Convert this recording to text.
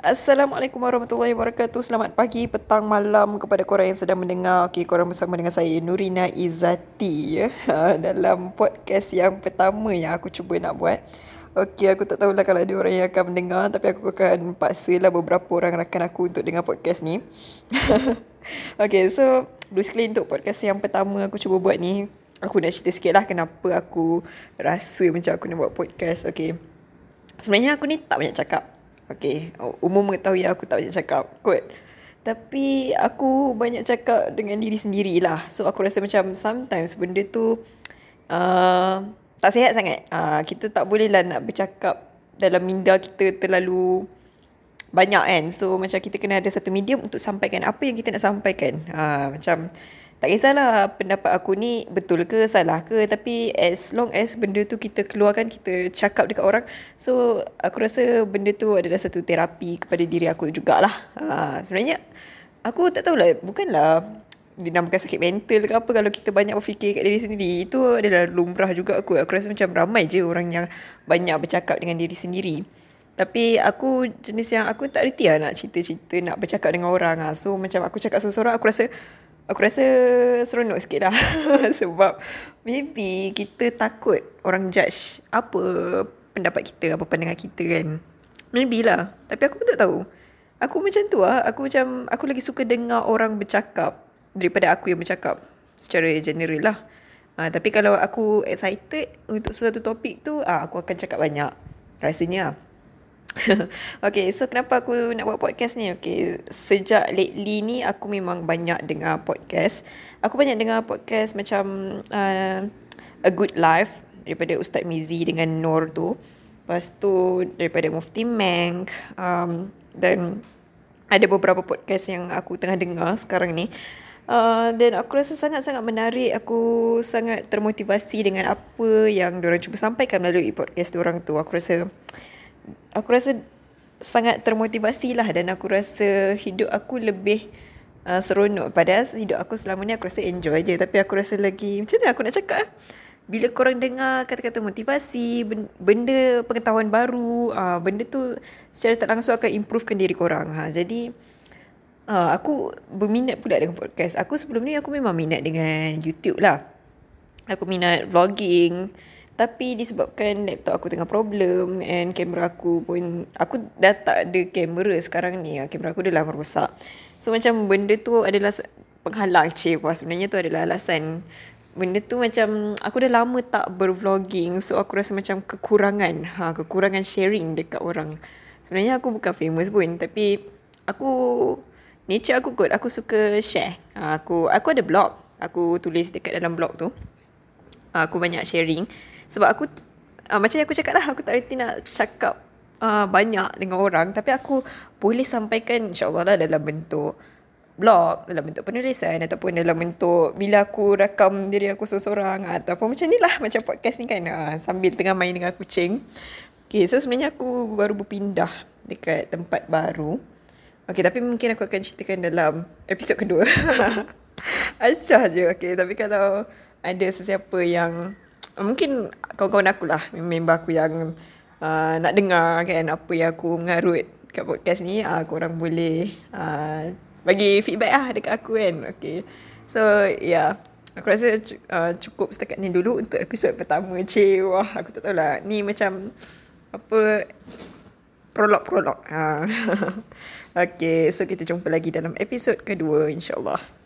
Assalamualaikum warahmatullahi wabarakatuh. Selamat pagi, petang, malam kepada korang yang sedang mendengar. Okey, korang bersama dengan saya Nurina Izati ya. Dalam podcast yang pertama yang aku cuba nak buat. Okey, aku tak tahulah kalau ada orang yang akan mendengar tapi aku akan paksalah beberapa orang rakan aku untuk dengar podcast ni. Okey, so basically untuk podcast yang pertama aku cuba buat ni, aku nak cerita sikit lah kenapa aku rasa macam aku nak buat podcast. Okey. Sebenarnya aku ni tak banyak cakap. Okay, umum mengetahui aku tak banyak cakap kot. Tapi aku banyak cakap dengan diri sendiri lah. So aku rasa macam sometimes benda tu uh, tak sihat sangat. Uh, kita tak boleh lah nak bercakap dalam minda kita terlalu banyak kan. So macam kita kena ada satu medium untuk sampaikan apa yang kita nak sampaikan. Uh, macam tak kisahlah pendapat aku ni betul ke salah ke tapi as long as benda tu kita keluarkan kita cakap dekat orang so aku rasa benda tu adalah satu terapi kepada diri aku jugalah. Ha, sebenarnya aku tak tahulah bukanlah dinamakan sakit mental ke apa kalau kita banyak berfikir kat diri sendiri. Itu adalah lumrah juga aku. Aku rasa macam ramai je orang yang banyak bercakap dengan diri sendiri. Tapi aku jenis yang aku tak reti lah nak cerita-cerita nak bercakap dengan orang. Lah. so macam aku cakap seseorang aku rasa aku rasa seronok sikit dah sebab maybe kita takut orang judge apa pendapat kita apa pandangan kita kan. Maybe lah. Tapi aku pun tak tahu. Aku macam tu lah aku macam aku lagi suka dengar orang bercakap daripada aku yang bercakap secara general lah. Uh, tapi kalau aku excited untuk sesuatu topik tu uh, aku akan cakap banyak. Rasanya lah okay, so kenapa aku nak buat podcast ni? Okay, sejak lately ni aku memang banyak dengar podcast. Aku banyak dengar podcast macam uh, A Good Life daripada Ustaz Mizi dengan Nur tu. Lepas tu daripada Mufti Meng. Um, dan ada beberapa podcast yang aku tengah dengar sekarang ni. Uh, dan aku rasa sangat-sangat menarik. Aku sangat termotivasi dengan apa yang diorang cuba sampaikan melalui podcast diorang tu. Aku rasa aku rasa sangat termotivasi lah dan aku rasa hidup aku lebih uh, seronok. Padahal hidup aku selama ni aku rasa enjoy je. Tapi aku rasa lagi, macam mana aku nak cakap eh? Bila korang dengar kata-kata motivasi, benda pengetahuan baru, uh, benda tu secara tak langsung akan improvekan diri korang. Ha. Jadi, uh, aku berminat pula dengan podcast. Aku sebelum ni aku memang minat dengan YouTube lah. Aku minat vlogging. Tapi disebabkan laptop aku tengah problem and kamera aku pun aku dah tak ada kamera sekarang ni. Ah, kamera aku dah lama rosak. So macam benda tu adalah penghalang cik sebenarnya tu adalah alasan benda tu macam aku dah lama tak bervlogging so aku rasa macam kekurangan ha kekurangan sharing dekat orang. Sebenarnya aku bukan famous pun tapi aku nature aku kot aku suka share. Ha, aku aku ada blog. Aku tulis dekat dalam blog tu. Ha, aku banyak sharing. Sebab aku uh, Macam yang aku cakap lah Aku tak reti nak cakap uh, Banyak dengan orang. Tapi aku Boleh sampaikan InsyaAllah lah dalam bentuk Blog Dalam bentuk penulisan Ataupun dalam bentuk Bila aku rakam Diri aku seorang-seorang Ataupun macam ni lah Macam podcast ni kan. Uh, Sambil tengah main dengan kucing. Okay so sebenarnya aku Baru berpindah Dekat tempat baru. Okay tapi mungkin aku akan ceritakan dalam Episod kedua. Acah je. Okay tapi kalau Ada sesiapa yang mungkin kawan-kawan aku lah member aku yang uh, nak dengar kan apa yang aku mengarut kat podcast ni. Uh, korang boleh uh, bagi feedback lah dekat aku kan. Okay. So yeah aku rasa uh, cukup setakat ni dulu untuk episod pertama. Cik wah aku tak tahu lah ni macam apa prolog-prolog. Uh. okay so kita jumpa lagi dalam episod kedua insyaAllah